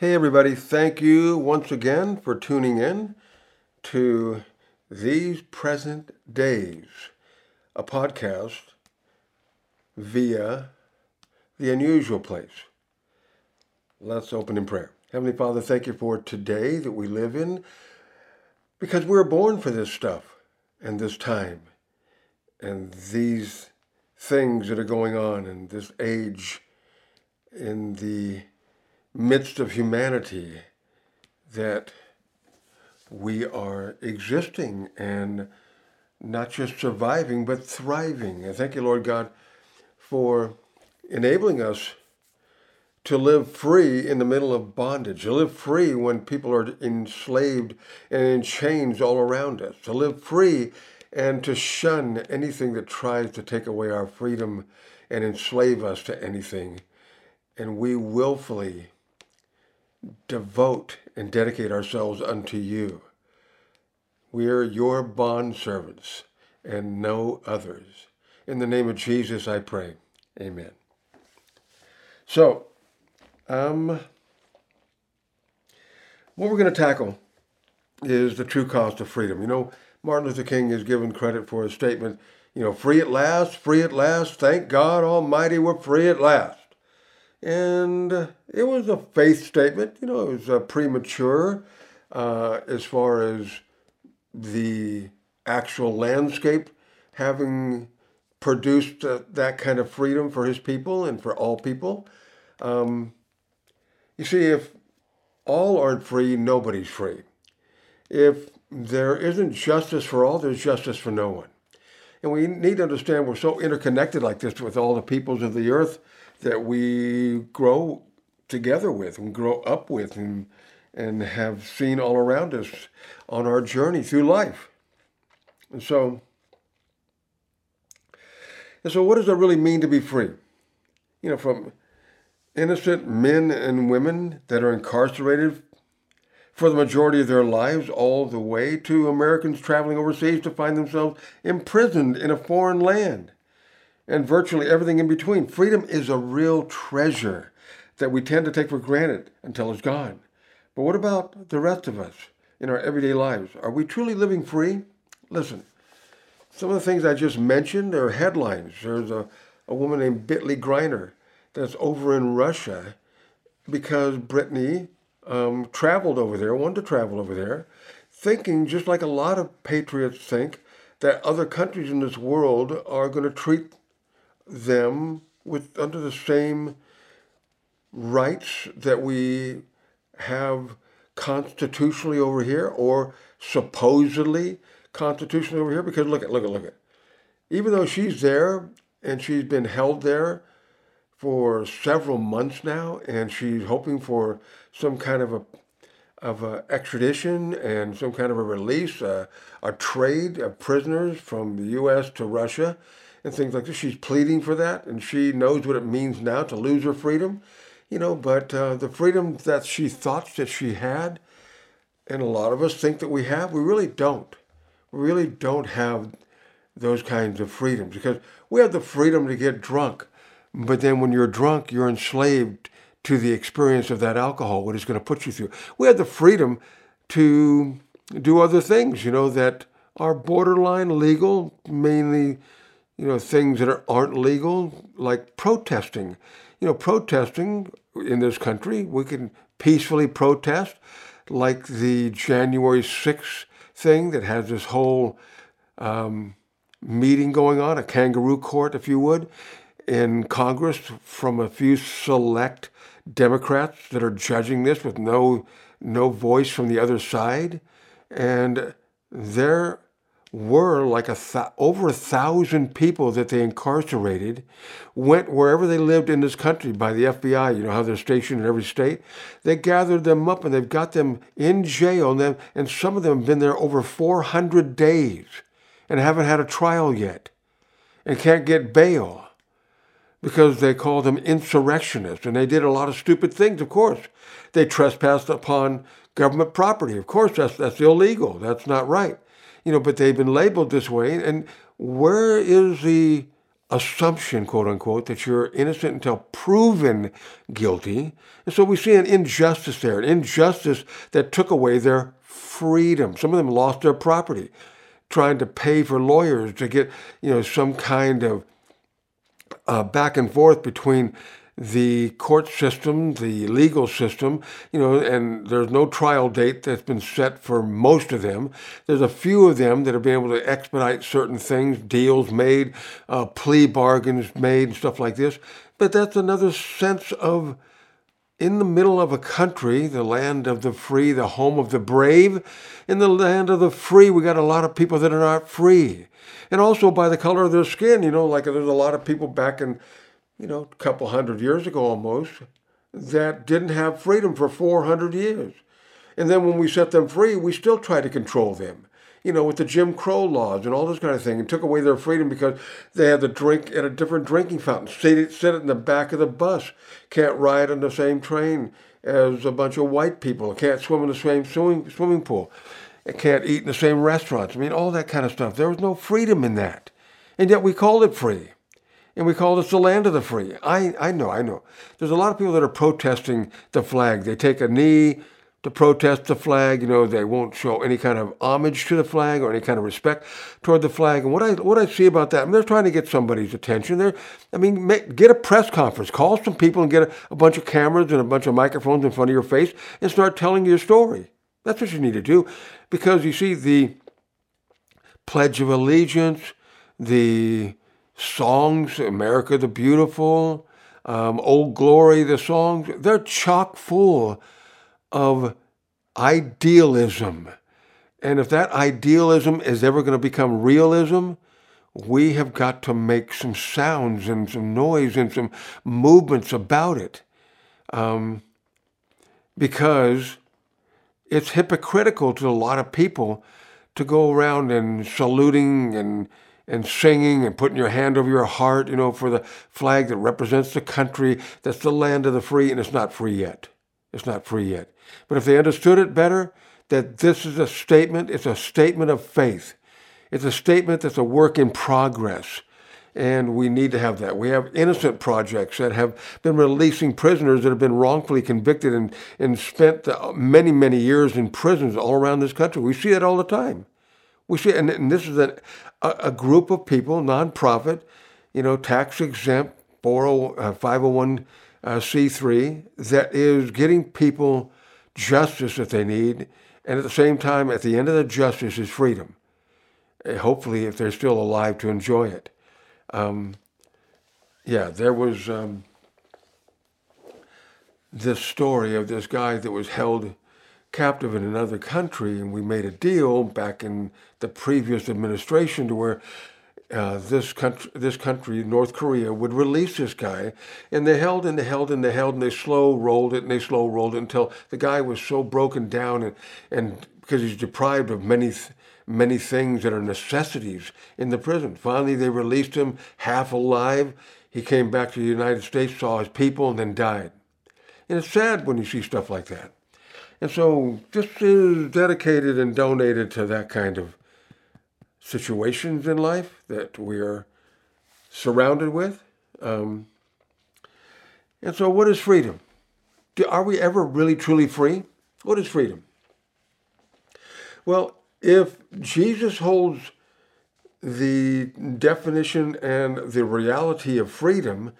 Hey, everybody, thank you once again for tuning in to These Present Days, a podcast via The Unusual Place. Let's open in prayer. Heavenly Father, thank you for today that we live in because we're born for this stuff and this time and these things that are going on in this age in the midst of humanity that we are existing and not just surviving but thriving. And thank you, Lord God, for enabling us to live free in the middle of bondage, to live free when people are enslaved and in chains all around us, to live free and to shun anything that tries to take away our freedom and enslave us to anything. And we willfully devote and dedicate ourselves unto you. We are your bond servants and no others. In the name of Jesus, I pray. Amen. So, um, what we're going to tackle is the true cost of freedom. You know, Martin Luther King is given credit for his statement, you know, free at last, free at last, thank God Almighty we're free at last. And it was a faith statement, you know, it was uh, premature uh, as far as the actual landscape having produced uh, that kind of freedom for his people and for all people. Um, you see, if all aren't free, nobody's free. If there isn't justice for all, there's justice for no one. And we need to understand we're so interconnected like this with all the peoples of the earth that we grow together with and grow up with and, and have seen all around us on our journey through life. And so, and so what does it really mean to be free? You know, from innocent men and women that are incarcerated for the majority of their lives, all the way to Americans traveling overseas to find themselves imprisoned in a foreign land, and virtually everything in between. Freedom is a real treasure that we tend to take for granted until it's gone. But what about the rest of us in our everyday lives? Are we truly living free? Listen, some of the things I just mentioned are headlines. There's a, a woman named Brittney Griner that's over in Russia because Brittney um, traveled over there, wanted to travel over there, thinking just like a lot of patriots think that other countries in this world are going to treat them with under the same rights that we have constitutionally over here or supposedly constitutionally over here because look at look at look at even though she's there and she's been held there for several months now, and she's hoping for some kind of a of a extradition and some kind of a release, uh, a trade of prisoners from the U.S. to Russia, and things like this. She's pleading for that, and she knows what it means now to lose her freedom, you know. But uh, the freedom that she thought that she had, and a lot of us think that we have, we really don't. We really don't have those kinds of freedoms because we have the freedom to get drunk but then when you're drunk, you're enslaved to the experience of that alcohol, what it's going to put you through. We have the freedom to do other things, you know, that are borderline legal, mainly, you know, things that are, aren't legal, like protesting. You know, protesting in this country, we can peacefully protest, like the January 6th thing that has this whole um, meeting going on, a kangaroo court, if you would in Congress from a few select Democrats that are judging this with no no voice from the other side, and there were like a th- over a thousand people that they incarcerated went wherever they lived in this country by the FBI. You know how they're stationed in every state. They gathered them up and they've got them in jail, and, and some of them have been there over 400 days and haven't had a trial yet and can't get bail because they called them insurrectionists and they did a lot of stupid things, of course. They trespassed upon government property. Of course, that's, that's illegal. That's not right. You know, but they've been labeled this way. And where is the assumption, quote unquote, that you're innocent until proven guilty. And so we see an injustice there, an injustice that took away their freedom. Some of them lost their property trying to pay for lawyers to get, you know, some kind of uh, back and forth between the court system, the legal system, you know, and there's no trial date that's been set for most of them. There's a few of them that have been able to expedite certain things, deals made, uh, plea bargains made, and stuff like this. But that's another sense of in the middle of a country, the land of the free, the home of the brave, in the land of the free, we got a lot of people that are not free. And also by the color of their skin, you know, like there's a lot of people back in you know, a couple hundred years ago almost, that didn't have freedom for 400 years. And then when we set them free, we still try to control them, you know, with the Jim Crow laws and all this kind of thing, and took away their freedom because they had to drink at a different drinking fountain, sit, sit in the back of the bus, can't ride on the same train as a bunch of white people, can't swim in the same swimming, swimming pool, can't eat in the same restaurants. I mean, all that kind of stuff. There was no freedom in that. And yet we called it free and we call this the land of the free. I, I know, I know. There's a lot of people that are protesting the flag. They take a knee to protest the flag. You know, they won't show any kind of homage to the flag or any kind of respect toward the flag. And what I what I see about that, I mean, they're trying to get somebody's attention. They're, I mean, make, get a press conference, call some people, and get a, a bunch of cameras and a bunch of microphones in front of your face, and start telling your story. That's what you need to do, because you see the Pledge of Allegiance, the songs, America the Beautiful, um, Old Glory, the songs, they're chock full of idealism. And if that idealism is ever going to become realism, we have got to make some sounds and some noise and some movements about it. Um, because it's hypocritical to a lot of people to go around and saluting and and singing and putting your hand over your heart, you know, for the flag that represents the country, that's the land of the free, and it's not free yet. It's not free yet. But if they understood it better, that this is a statement, it's a statement of faith. It's a statement that's a work in progress. And we need to have that. We have innocent projects that have been releasing prisoners that have been wrongfully convicted and, and spent many, many years in prisons all around this country. We see that all the time. We see, and, and this is a, a, group of people, nonprofit, you know, tax exempt, 501c3, uh, that is getting people justice that they need, and at the same time, at the end of the justice is freedom. Uh, hopefully, if they're still alive to enjoy it. Um, yeah, there was um, this story of this guy that was held captive in another country, and we made a deal back in the previous administration to where uh, this country, this country, North Korea, would release this guy, and they held and they held and they held and they slow rolled it and they slow rolled it until the guy was so broken down and and because he's deprived of many many things that are necessities in the prison. Finally, they released him half alive. He came back to the United States, saw his people, and then died. And it's sad when you see stuff like that. And so this is dedicated and donated to that kind of situations in life that we are surrounded with. Um, and so, what is freedom? Do, are we ever really truly free? What is freedom? Well, if Jesus holds the definition and the reality of freedom,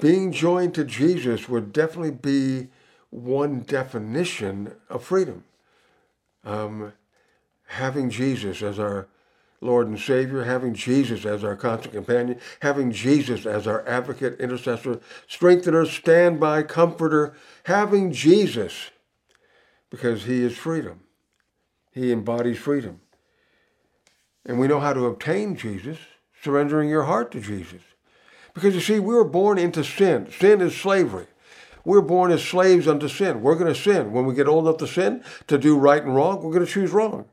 being joined to Jesus would definitely be one definition of freedom. Um, having Jesus as our Lord and Savior, having Jesus as our constant companion, having Jesus as our advocate, intercessor, strengthener, standby, comforter, having Jesus because he is freedom. He embodies freedom. And we know how to obtain Jesus, surrendering your heart to Jesus. Because you see, we were born into sin. Sin is slavery. We're born as slaves unto sin. We're going to sin. When we get old enough to sin, to do right and wrong, we're going to choose wrong.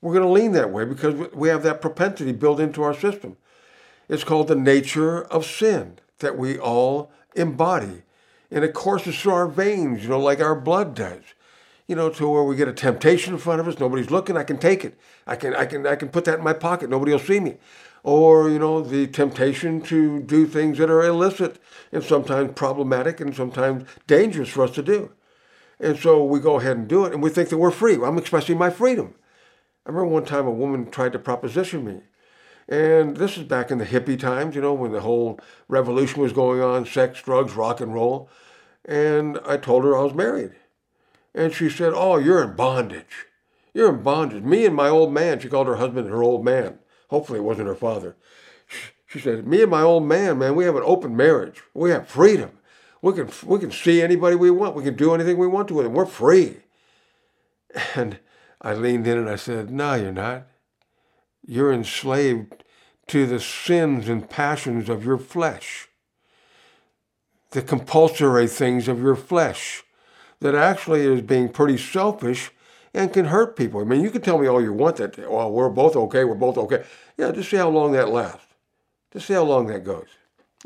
We're going to lean that way because we have that propensity built into our system. It's called the nature of sin that we all embody. And it courses through our veins, you know, like our blood does. you know, to where we get a temptation in front of us, nobody's looking, I can take it. I can, I can, I can put that in my pocket, nobody will see me. Or, you know, the temptation to do things that are illicit and sometimes problematic and sometimes dangerous for us to do. And so we go ahead and do it and we think that we're free. I'm expressing my freedom. I remember one time a woman tried to proposition me. And this is back in the hippie times, you know, when the whole revolution was going on sex, drugs, rock and roll. And I told her I was married. And she said, Oh, you're in bondage. You're in bondage. Me and my old man, she called her husband her old man. Hopefully it wasn't her father. She said, Me and my old man, man, we have an open marriage. We have freedom. We can, we can see anybody we want. We can do anything we want to with them. We're free. And I leaned in and I said, No, you're not. You're enslaved to the sins and passions of your flesh, the compulsory things of your flesh that actually is being pretty selfish and can hurt people. I mean, you can tell me all you want that, well, we're both okay, we're both okay. Yeah, just see how long that lasts. Just see how long that goes.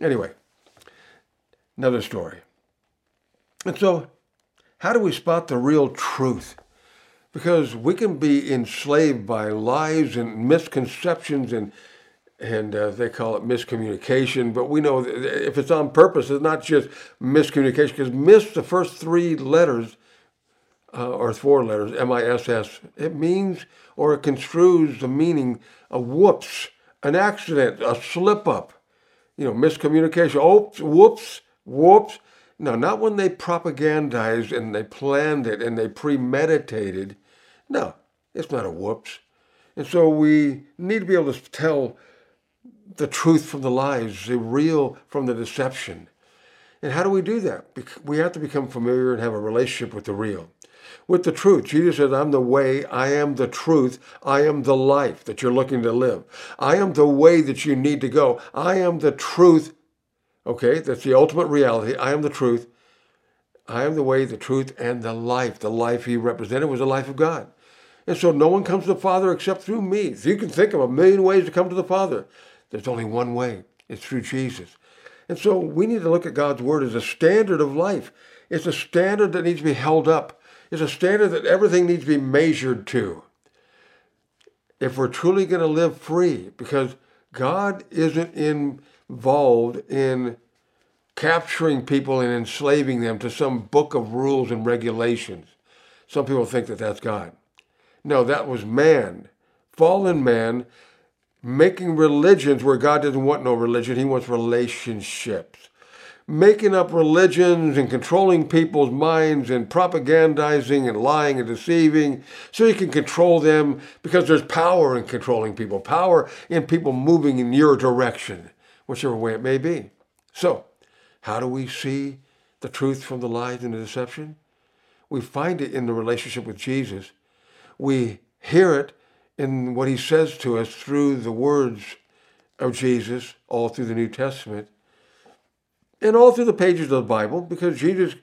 Anyway, another story. And so, how do we spot the real truth? Because we can be enslaved by lies and misconceptions and and uh, they call it miscommunication. But we know if it's on purpose, it's not just miscommunication, because miss, the first three letters, uh, or four letters, M I S S, it means or it construes the meaning of whoops, an accident, a slip up, you know, miscommunication. Oops, whoops, whoops. No, not when they propagandized and they planned it and they premeditated. No, it's not a whoops. And so we need to be able to tell the truth from the lies, the real from the deception. And how do we do that? We have to become familiar and have a relationship with the real, with the truth. Jesus says, I'm the way, I am the truth, I am the life that you're looking to live. I am the way that you need to go. I am the truth. Okay, that's the ultimate reality. I am the truth. I am the way, the truth, and the life. The life he represented was the life of God. And so no one comes to the Father except through me. So you can think of a million ways to come to the Father. There's only one way. It's through Jesus. And so we need to look at God's word as a standard of life. It's a standard that needs to be held up. It's a standard that everything needs to be measured to. If we're truly going to live free, because God isn't involved in capturing people and enslaving them to some book of rules and regulations. Some people think that that's God. No, that was man, fallen man making religions where God doesn't want no religion, He wants relationships. Making up religions and controlling people's minds and propagandizing and lying and deceiving so you can control them because there's power in controlling people, power in people moving in your direction, whichever way it may be. So, how do we see the truth from the lies and the deception? We find it in the relationship with Jesus. We hear it in what he says to us through the words of Jesus, all through the New Testament, and all through the pages of the Bible, because Jesus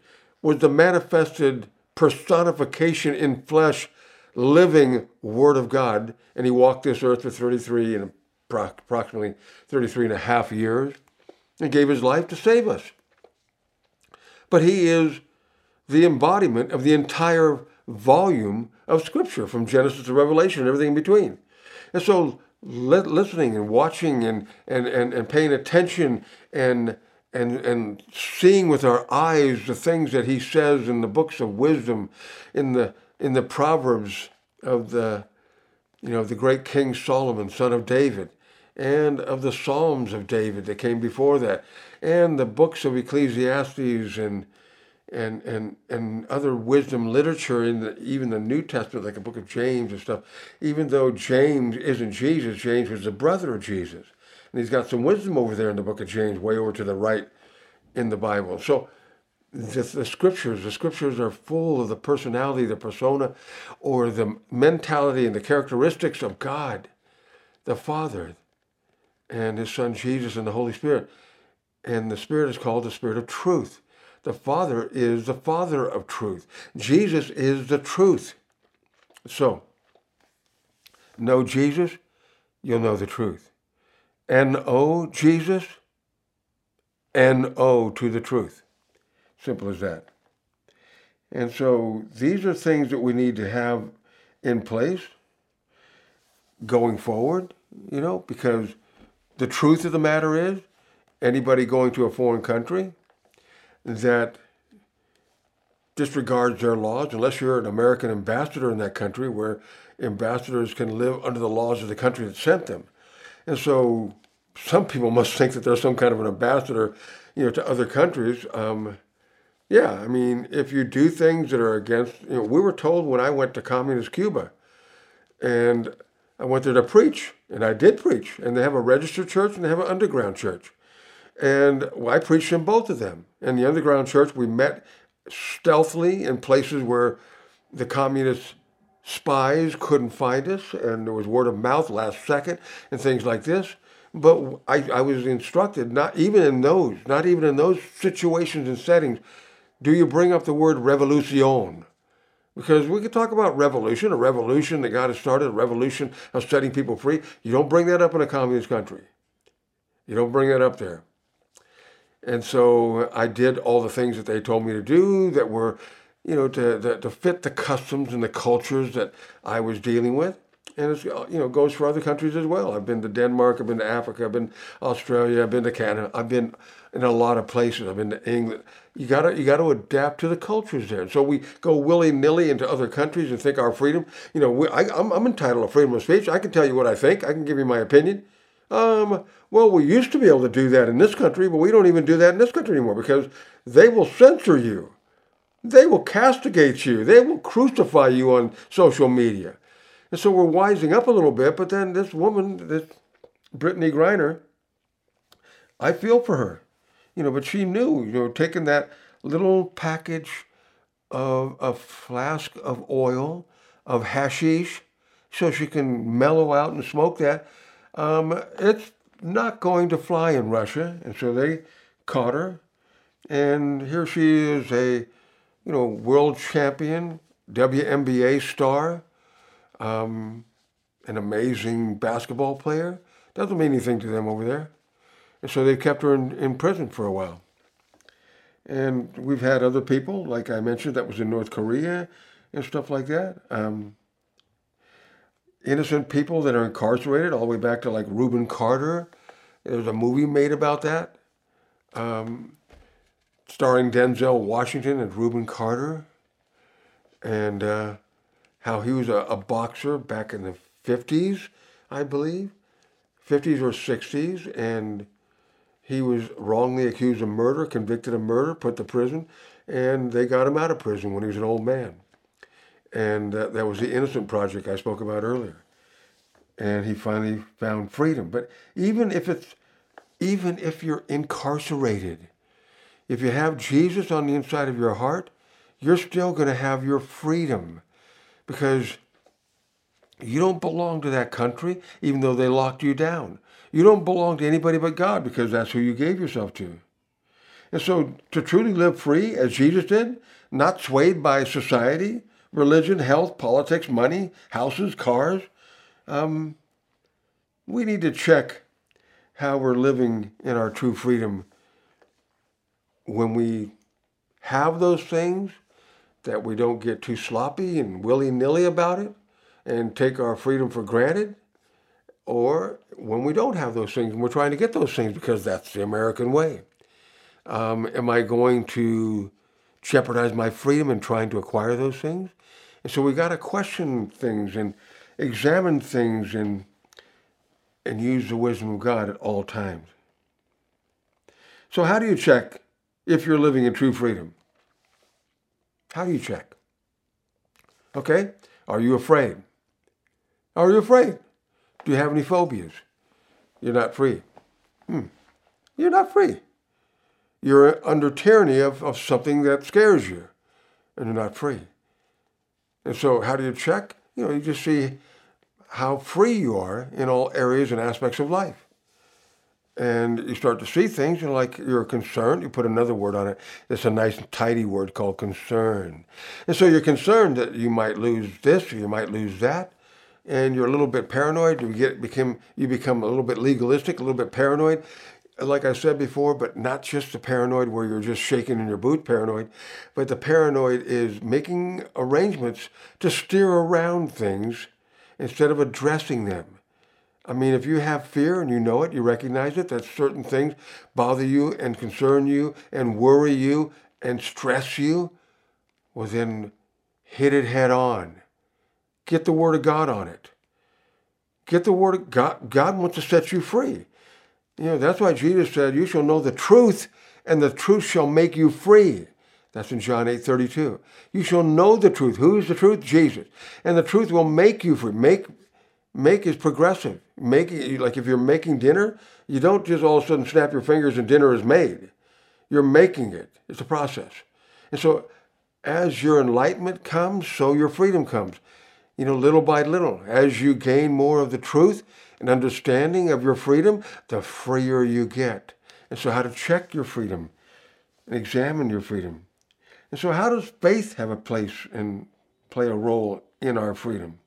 was the manifested personification in flesh, living Word of God, and he walked this earth for 33 and approximately 33 and a half years and gave his life to save us. But he is the embodiment of the entire volume of Scripture from Genesis to Revelation and everything in between. And so listening and watching and, and, and, and paying attention and, and, and seeing with our eyes the things that he says in the books of wisdom, in the, in the Proverbs of the, you know, the great King Solomon, son of David, and of the Psalms of David that came before that, and the books of Ecclesiastes and and and and other wisdom literature in the, even the New Testament, like the book of James and stuff. Even though James isn't Jesus, James was the brother of Jesus, and he's got some wisdom over there in the book of James, way over to the right in the Bible. So. The, the scriptures, the scriptures are full of the personality, the persona, or the mentality and the characteristics of God, the Father, and His Son Jesus, and the Holy Spirit. And the Spirit is called the Spirit of truth. The Father is the Father of truth. Jesus is the truth. So, know Jesus, you'll know the truth. N-O, Jesus, N-O to the truth. Simple as that. And so these are things that we need to have in place going forward, you know, because the truth of the matter is anybody going to a foreign country that disregards their laws, unless you're an American ambassador in that country where ambassadors can live under the laws of the country that sent them. And so some people must think that there's some kind of an ambassador, you know, to other countries. Um, yeah, I mean, if you do things that are against, you know, we were told when I went to communist Cuba, and I went there to preach, and I did preach, and they have a registered church and they have an underground church, and I preached in both of them. In the underground church, we met stealthily in places where the communist spies couldn't find us, and there was word of mouth last second and things like this. But I, I was instructed, not even in those, not even in those situations and settings, do you bring up the word revolution? Because we could talk about revolution, a revolution that God has started, a revolution of setting people free. You don't bring that up in a communist country. You don't bring that up there. And so I did all the things that they told me to do that were, you know, to, to, to fit the customs and the cultures that I was dealing with and it's you know goes for other countries as well. I've been to Denmark, I've been to Africa, I've been Australia, I've been to Canada, I've been in a lot of places. I've been to England. You gotta you gotta adapt to the cultures there. So we go willy nilly into other countries and think our freedom. You know, we, I, I'm I'm entitled to freedom of speech. I can tell you what I think. I can give you my opinion. Um, well, we used to be able to do that in this country, but we don't even do that in this country anymore because they will censor you. They will castigate you. They will crucify you on social media. And so we're wising up a little bit, but then this woman, this Brittney Griner, I feel for her. You know, but she knew, you know, taking that little package of a flask of oil, of hashish, so she can mellow out and smoke that. Um, it's not going to fly in Russia. And so they caught her. And here she is a, you know, world champion, WNBA star, um, an amazing basketball player. Doesn't mean anything to them over there. And so they kept her in, in prison for a while. And we've had other people, like I mentioned, that was in North Korea and stuff like that. Um, innocent people that are incarcerated, all the way back to like Rubin Carter. There's a movie made about that, um, starring Denzel Washington and Rubin Carter. And uh, how he was a, a boxer back in the 50s, I believe, 50s or 60s, and he was wrongly accused of murder, convicted of murder, put to prison, and they got him out of prison when he was an old man. And that, that was the Innocent Project I spoke about earlier. And he finally found freedom. But even if it's even if you're incarcerated, if you have Jesus on the inside of your heart, you're still going to have your freedom because you don't belong to that country, even though they locked you down. You don't belong to anybody but God because that's who you gave yourself to. And so to truly live free, as Jesus did, not swayed by society, religion, health, politics, money, houses, cars, um, we need to check how we're living in our true freedom when we have those things that we don't get too sloppy and willy nilly about it and take our freedom for granted, or when we don't have those things and we're trying to get those things because that's the American way. Um, am I going to jeopardize my freedom in trying to acquire those things? And so we got to question things and examine things and and use the wisdom of God at all times. So how do you check if you're living in true freedom? How do you check? Okay? Are you afraid? Are you afraid? Do you have any phobias? You're not free. Hmm. You're not free. You're under tyranny of, of something that scares you, and you're not free. And so, how do you check? You know, you just see how free you are in all areas and aspects of life and you start to see things and like you're concerned you put another word on it. It's a nice tidy word called concern. And so you're concerned that you might lose this or you might lose that and you're a little bit paranoid you get become you become a little bit legalistic a little bit paranoid. Like I said before, but not just the paranoid where you're just shaking in your boot paranoid, but the paranoid is making arrangements to steer around things instead of addressing them. I mean, if you have fear and you know it, you recognize it, that certain things bother you and concern you and worry you and stress you, well, then hit it head on. Get the Word of God on it. Get the Word of God. God wants to set you free. You know, that's why Jesus said, You shall know the truth, and the truth shall make you free. That's in John 8 32. You shall know the truth. Who is the truth? Jesus. And the truth will make you free. Make make is progressive. Making like if you're making dinner, you don't just all of a sudden snap your fingers and dinner is made. You're making it. It's a process. And so as your enlightenment comes, so your freedom comes. You know, little by little, as you gain more of the truth, and understanding of your freedom, the freer you get. And so, how to check your freedom and examine your freedom. And so, how does faith have a place and play a role in our freedom?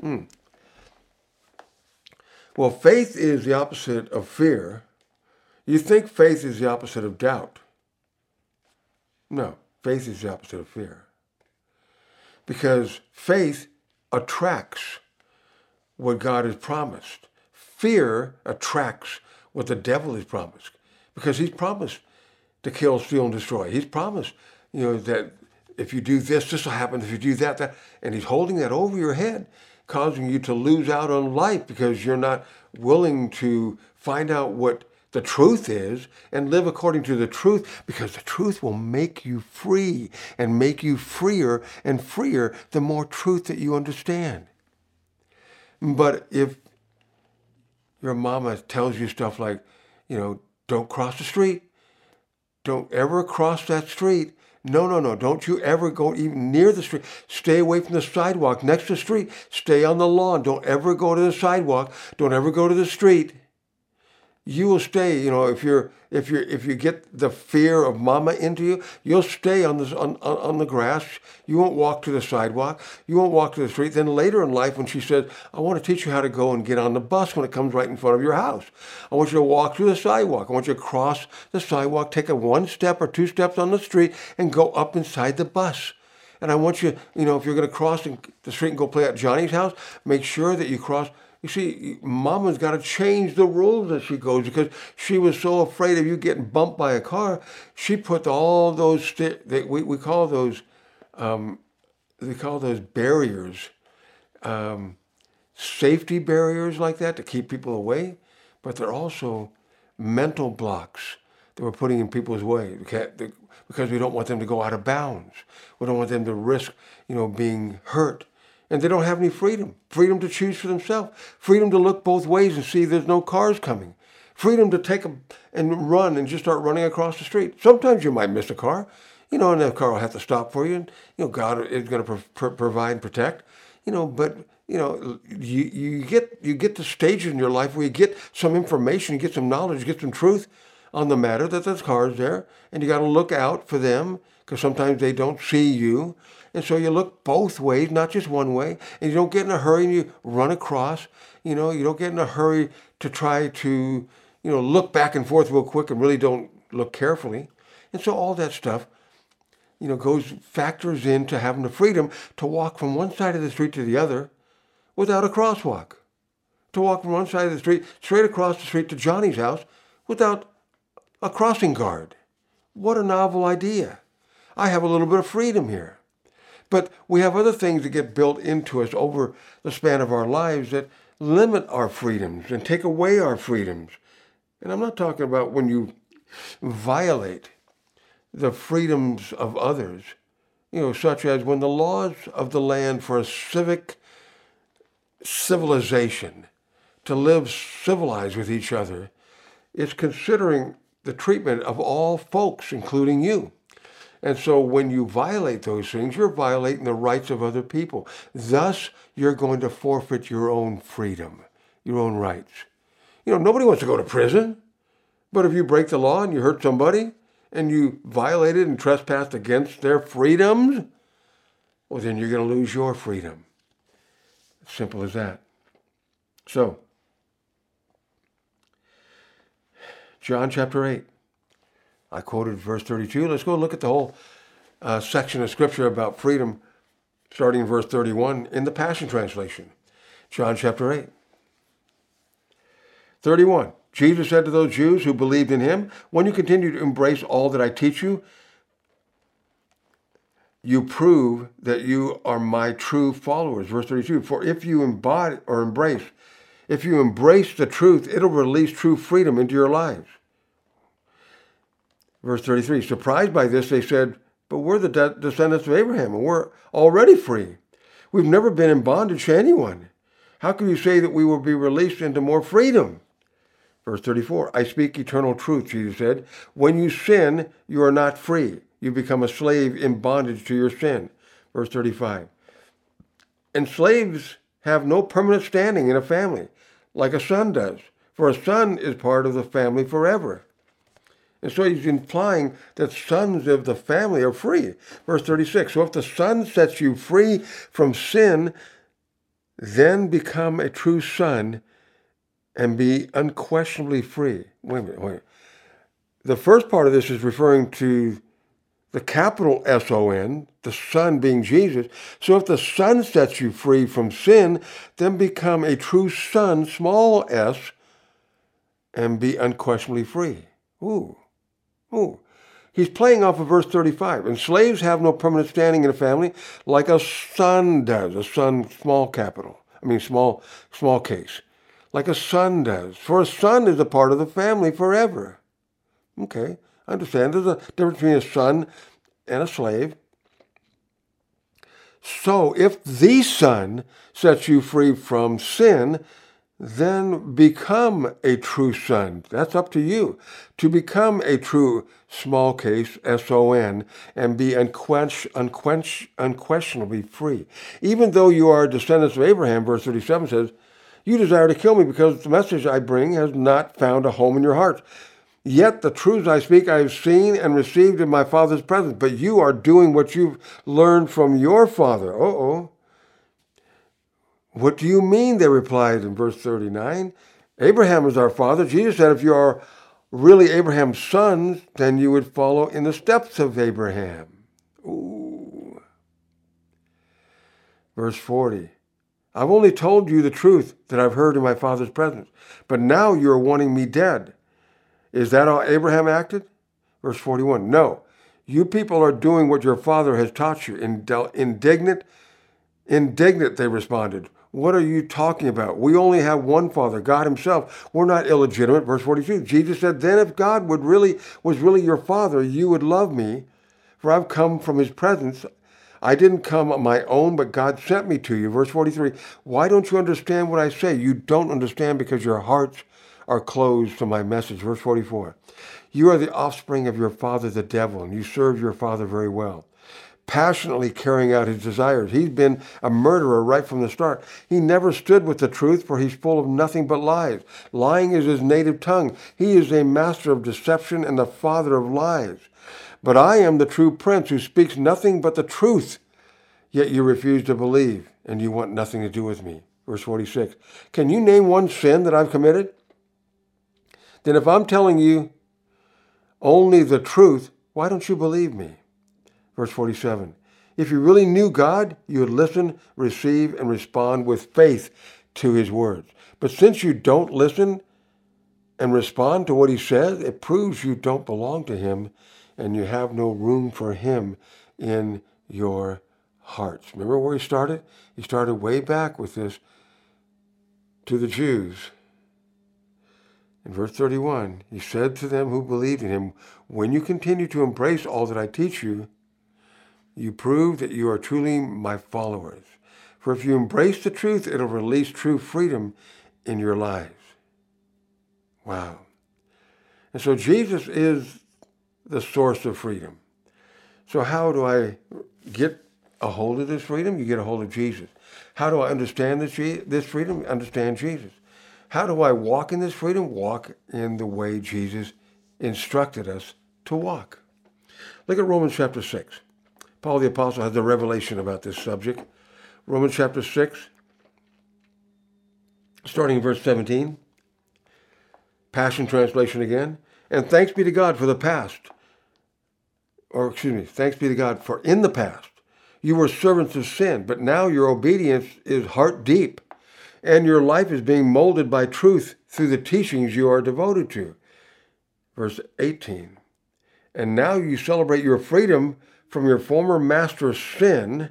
Hmm. Well, faith is the opposite of fear. You think faith is the opposite of doubt. No, faith is the opposite of fear. Because faith attracts what God has promised. Fear attracts what the devil has promised because he's promised to kill, steal, and destroy. He's promised, you know, that if you do this, this will happen. If you do that, that. And he's holding that over your head, causing you to lose out on life because you're not willing to find out what the truth is and live according to the truth because the truth will make you free and make you freer and freer the more truth that you understand. But if your mama tells you stuff like, you know, don't cross the street, don't ever cross that street. No, no, no. Don't you ever go even near the street. Stay away from the sidewalk next to the street. Stay on the lawn. Don't ever go to the sidewalk. Don't ever go to the street you will stay. You know, if you're if you if you get the fear of mama into you, you'll stay on the on, on the grass. You won't walk to the sidewalk. You won't walk to the street. Then later in life, when she says, "I want to teach you how to go and get on the bus when it comes right in front of your house," I want you to walk through the sidewalk. I want you to cross the sidewalk, take a one step or two steps on the street, and go up inside the bus. And I want you, you know, if you're going to cross the street and go play at Johnny's house, make sure that you cross you see, Mama's got to change the rules as she goes because she was so afraid of you getting bumped by a car. She put all those we we call those um, they call those barriers, um, safety barriers like that to keep people away, but they're also mental blocks that we're putting in people's way because we don't want them to go out of bounds. We don't want them to risk, you know, being hurt and they don't have any freedom. Freedom to choose for themselves. Freedom to look both ways and see there's no cars coming. Freedom to take a, and run and just start running across the street. Sometimes you might miss a car, you know, and the car will have to stop for you. And, you know, God is going to pro- pro- provide and protect, you know, but, you know, you, you get you get to stages in your life where you get some information, you get some knowledge, you get some truth on the matter that there's cars there, and you got to look out for them because sometimes they don't see you. And so you look both ways, not just one way. And you don't get in a hurry and you run across. You know, you don't get in a hurry to try to, you know, look back and forth real quick and really don't look carefully. And so all that stuff, you know, goes factors into having the freedom to walk from one side of the street to the other without a crosswalk. To walk from one side of the street straight across the street to Johnny's house without a crossing guard. What a novel idea. I have a little bit of freedom here. But we have other things that get built into us over the span of our lives that limit our freedoms and take away our freedoms. And I'm not talking about when you violate the freedoms of others, you know, such as when the laws of the land for a civic civilization, to live civilized with each other, is considering the treatment of all folks, including you. And so when you violate those things, you're violating the rights of other people. Thus, you're going to forfeit your own freedom, your own rights. You know, nobody wants to go to prison. But if you break the law and you hurt somebody and you violated and trespassed against their freedoms, well, then you're going to lose your freedom. Simple as that. So, John chapter 8. I quoted verse 32. Let's go look at the whole uh, section of scripture about freedom, starting in verse 31 in the Passion Translation. John chapter 8. 31. Jesus said to those Jews who believed in him, When you continue to embrace all that I teach you, you prove that you are my true followers. Verse 32. For if you embody or embrace, if you embrace the truth, it'll release true freedom into your lives. Verse 33. Surprised by this, they said, But we're the de- descendants of Abraham, and we're already free. We've never been in bondage to anyone. How can you say that we will be released into more freedom? Verse 34 I speak eternal truth, Jesus said. When you sin, you are not free. You become a slave in bondage to your sin. Verse 35 And slaves have no permanent standing in a family, like a son does, for a son is part of the family forever. And so he's implying that sons of the family are free. Verse 36 So if the son sets you free from sin, then become a true son and be unquestionably free. Wait a minute, wait. The first part of this is referring to the capital S O N, the Son being Jesus. So if the Son sets you free from sin, then become a true son, small s, and be unquestionably free. Ooh, ooh. He's playing off of verse 35. And slaves have no permanent standing in a family like a son does, a son, small capital. I mean, small, small case like a son does. For a son is a part of the family forever. Okay, I understand. There's a difference between a son and a slave. So if the son sets you free from sin, then become a true son. That's up to you. To become a true small case S-O-N and be unquench, unquench, unquestionably free. Even though you are descendants of Abraham, verse 37 says, you desire to kill me because the message I bring has not found a home in your heart. Yet the truths I speak I have seen and received in my Father's presence, but you are doing what you've learned from your father. Uh oh. What do you mean? They replied in verse 39. Abraham is our father. Jesus said, if you are really Abraham's sons, then you would follow in the steps of Abraham. Ooh. Verse 40. I've only told you the truth that I've heard in my father's presence. But now you're wanting me dead. Is that how Abraham acted? Verse 41. No. You people are doing what your father has taught you. Indignant, indignant, they responded. What are you talking about? We only have one Father, God Himself. We're not illegitimate. Verse 42. Jesus said, Then if God would really was really your Father, you would love me, for I've come from His presence. I didn't come on my own, but God sent me to you. Verse 43 Why don't you understand what I say? You don't understand because your hearts are closed to my message. Verse 44 You are the offspring of your father, the devil, and you serve your father very well. Passionately carrying out his desires. He's been a murderer right from the start. He never stood with the truth, for he's full of nothing but lies. Lying is his native tongue. He is a master of deception and the father of lies. But I am the true prince who speaks nothing but the truth. Yet you refuse to believe, and you want nothing to do with me. Verse 46. Can you name one sin that I've committed? Then if I'm telling you only the truth, why don't you believe me? Verse 47. If you really knew God, you would listen, receive, and respond with faith to his words. But since you don't listen and respond to what he says, it proves you don't belong to him and you have no room for him in your hearts. Remember where he started? He started way back with this to the Jews. In verse 31, he said to them who believed in him, When you continue to embrace all that I teach you, you prove that you are truly my followers. For if you embrace the truth, it'll release true freedom in your lives. Wow. And so Jesus is the source of freedom. So, how do I get a hold of this freedom? You get a hold of Jesus. How do I understand this, this freedom? Understand Jesus. How do I walk in this freedom? Walk in the way Jesus instructed us to walk. Look at Romans chapter 6. Paul the Apostle has a revelation about this subject. Romans chapter 6, starting in verse 17. Passion Translation again. And thanks be to God for the past. Or, excuse me, thanks be to God for in the past. You were servants of sin, but now your obedience is heart deep, and your life is being molded by truth through the teachings you are devoted to. Verse 18. And now you celebrate your freedom from your former master's sin.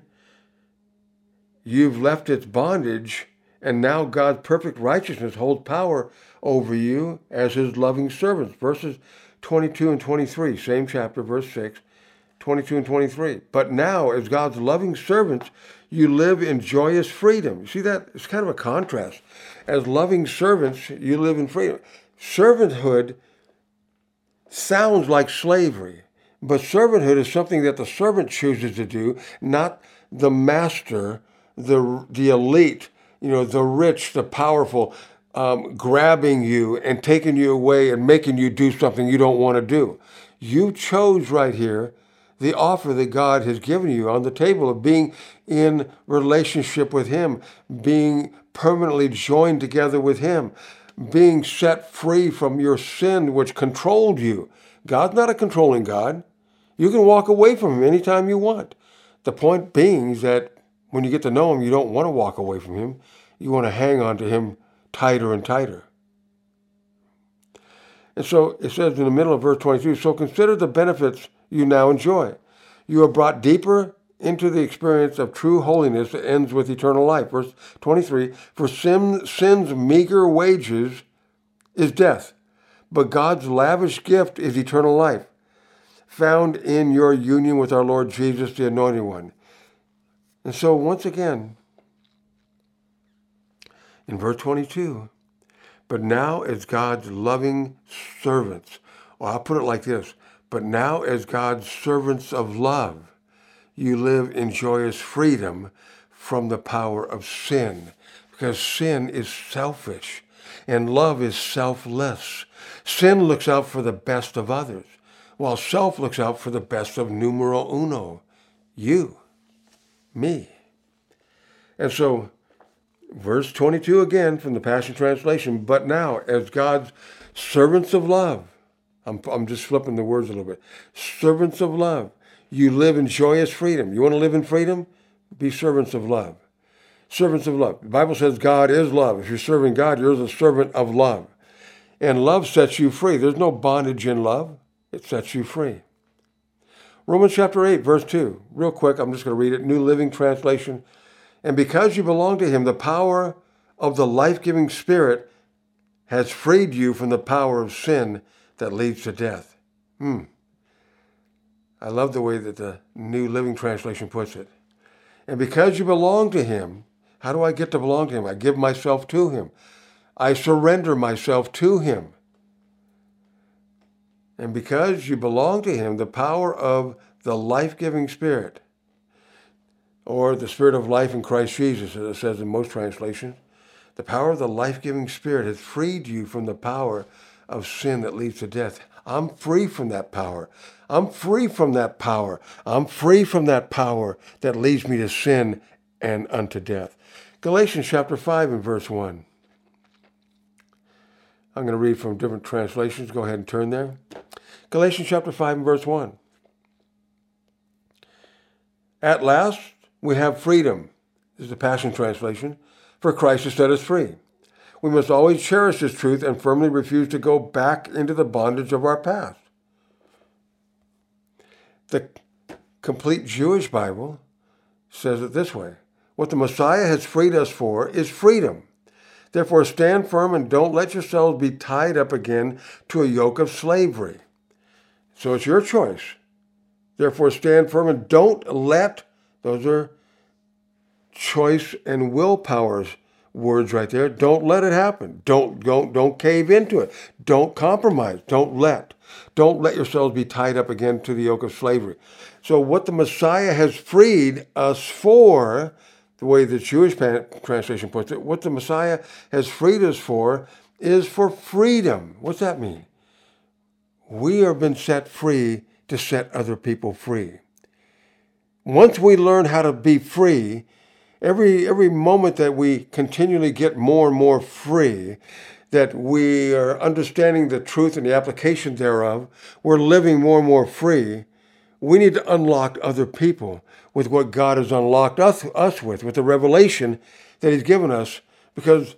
You've left its bondage, and now God's perfect righteousness holds power over you as his loving servants. Verses 22 and 23, same chapter, verse 6, 22 and 23. But now, as God's loving servants, you live in joyous freedom. You see that? It's kind of a contrast. As loving servants, you live in freedom. Servanthood sounds like slavery, but servanthood is something that the servant chooses to do, not the master, the, the elite, you know, the rich, the powerful, um, grabbing you and taking you away and making you do something you don't want to do. You chose right here the offer that God has given you on the table of being in relationship with Him, being permanently joined together with Him, being set free from your sin which controlled you. God's not a controlling God. You can walk away from Him anytime you want. The point being is that when you get to know Him, you don't want to walk away from Him. You want to hang on to Him tighter and tighter. And so it says in the middle of verse 22 so consider the benefits you now enjoy. You are brought deeper into the experience of true holiness that ends with eternal life. Verse 23 For sin, sin's meager wages is death, but God's lavish gift is eternal life, found in your union with our Lord Jesus, the Anointed One. And so, once again, in verse 22, but now as God's loving servants, or I'll put it like this but now, as God's servants of love, you live in joyous freedom from the power of sin, because sin is selfish and love is selfless. Sin looks out for the best of others, while self looks out for the best of numero uno you, me. And so, verse 22 again from the Passion Translation, but now, as God's servants of love, I'm, I'm just flipping the words a little bit. Servants of love. You live in joyous freedom. You want to live in freedom? Be servants of love. Servants of love. The Bible says God is love. If you're serving God, you're a servant of love. And love sets you free. There's no bondage in love, it sets you free. Romans chapter 8, verse 2. Real quick, I'm just going to read it. New Living Translation. And because you belong to Him, the power of the life giving Spirit has freed you from the power of sin that leads to death. Hmm. I love the way that the New Living Translation puts it. And because you belong to Him, how do I get to belong to Him? I give myself to Him. I surrender myself to Him. And because you belong to Him, the power of the life giving Spirit, or the Spirit of life in Christ Jesus, as it says in most translations, the power of the life giving Spirit has freed you from the power of sin that leads to death. I'm free from that power. I'm free from that power. I'm free from that power that leads me to sin and unto death. Galatians chapter 5 and verse 1. I'm going to read from different translations. Go ahead and turn there. Galatians chapter 5 and verse 1. At last, we have freedom. This is the Passion Translation. For Christ has set us free. We must always cherish this truth and firmly refuse to go back into the bondage of our past. The complete Jewish Bible says it this way What the Messiah has freed us for is freedom. Therefore, stand firm and don't let yourselves be tied up again to a yoke of slavery. So it's your choice. Therefore, stand firm and don't let, those are choice and willpowers words right there. Don't let it happen. Don't don't don't cave into it. Don't compromise. Don't let. Don't let yourselves be tied up again to the yoke of slavery. So what the Messiah has freed us for, the way the Jewish translation puts it, what the Messiah has freed us for is for freedom. What's that mean? We have been set free to set other people free. Once we learn how to be free, every every moment that we continually get more and more free, that we are understanding the truth and the application thereof, we're living more and more free. We need to unlock other people with what God has unlocked us, us with, with the revelation that He's given us, because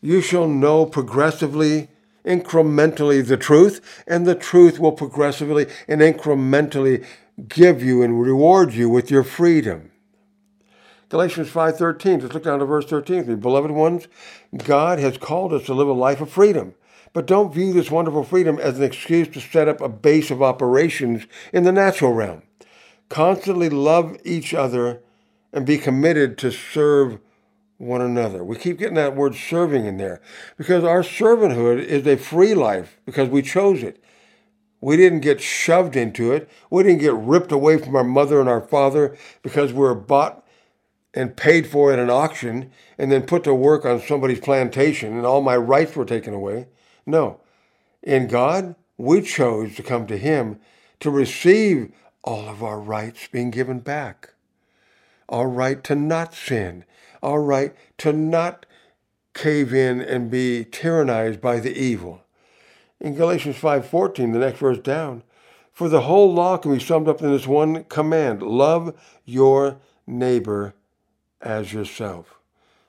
you shall know progressively, incrementally the truth, and the truth will progressively and incrementally give you and reward you with your freedom. Galatians 5.13, just look down to verse 13. Beloved ones, God has called us to live a life of freedom. But don't view this wonderful freedom as an excuse to set up a base of operations in the natural realm. Constantly love each other and be committed to serve one another. We keep getting that word serving in there because our servanthood is a free life because we chose it. We didn't get shoved into it. We didn't get ripped away from our mother and our father because we were bought and paid for at an auction and then put to work on somebody's plantation and all my rights were taken away. No. In God, we chose to come to Him to receive all of our rights being given back. Our right to not sin, our right to not cave in and be tyrannized by the evil. In Galatians 5:14, the next verse down, for the whole law can be summed up in this one command: love your neighbor as yourself.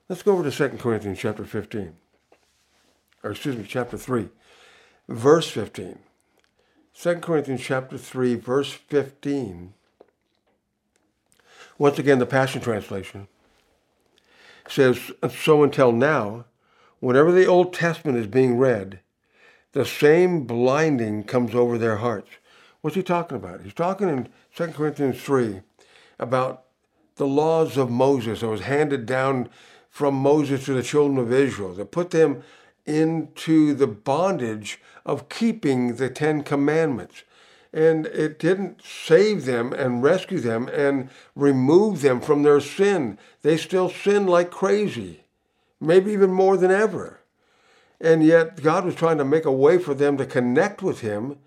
Let's go over to 2 Corinthians chapter 15. Or excuse me, chapter 3, verse 15. 2 Corinthians chapter 3, verse 15. Once again, the Passion Translation says, So until now, whenever the Old Testament is being read, the same blinding comes over their hearts. What's he talking about? He's talking in 2 Corinthians 3 about the laws of Moses that was handed down from Moses to the children of Israel, that put them into the bondage of keeping the Ten Commandments. And it didn't save them and rescue them and remove them from their sin. They still sin like crazy, maybe even more than ever. And yet God was trying to make a way for them to connect with Him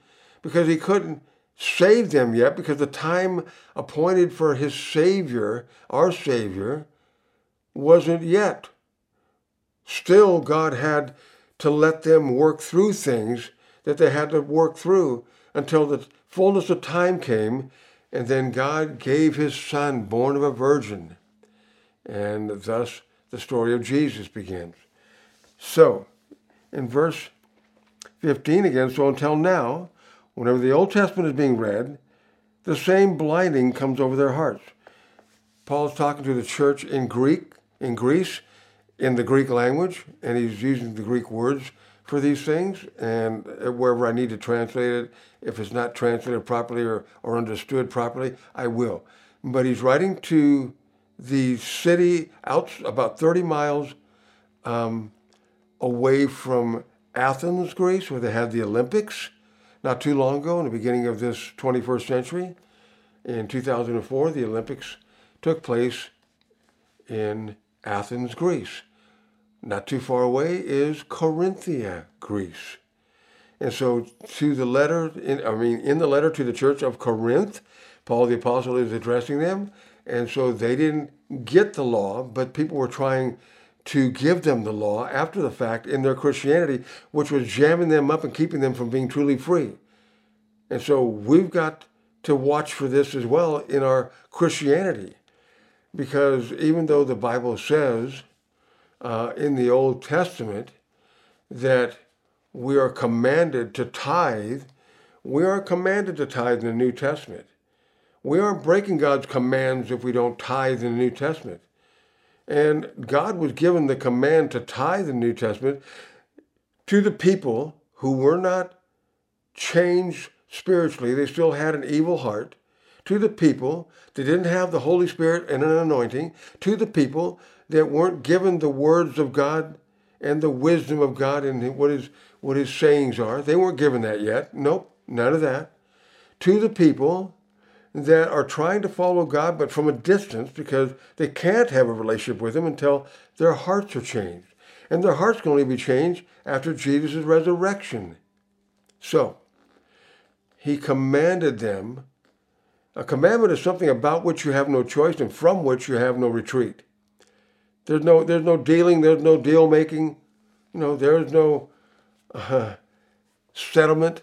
because He couldn't save them yet because the time appointed for his Savior, our Savior, wasn't yet. Still, God had to let them work through things that they had to work through until the fullness of time came, and then God gave his Son, born of a virgin. And thus the story of Jesus begins. So, in verse 15 again, so until now, Whenever the Old Testament is being read, the same blinding comes over their hearts. Paul's talking to the church in Greek, in Greece, in the Greek language, and he's using the Greek words for these things. And wherever I need to translate it, if it's not translated properly or, or understood properly, I will. But he's writing to the city out about 30 miles um, away from Athens, Greece, where they had the Olympics not too long ago, in the beginning of this 21st century, in 2004, the Olympics took place in Athens, Greece. Not too far away is Corinthia, Greece. And so, to the letter, in, I mean, in the letter to the church of Corinth, Paul the Apostle is addressing them. And so they didn't get the law, but people were trying to give them the law after the fact in their Christianity, which was jamming them up and keeping them from being truly free. And so we've got to watch for this as well in our Christianity. Because even though the Bible says uh, in the Old Testament that we are commanded to tithe, we are commanded to tithe in the New Testament. We aren't breaking God's commands if we don't tithe in the New Testament. And God was given the command to tithe in the New Testament to the people who were not changed spiritually. They still had an evil heart. To the people that didn't have the Holy Spirit and an anointing. To the people that weren't given the words of God and the wisdom of God and what his, what his sayings are. They weren't given that yet. Nope, none of that. To the people that are trying to follow God, but from a distance because they can't have a relationship with Him until their hearts are changed. And their hearts can only be changed after Jesus' resurrection. So, He commanded them. A commandment is something about which you have no choice and from which you have no retreat. There's no, there's no dealing, there's no deal making. You know, there is no uh, settlement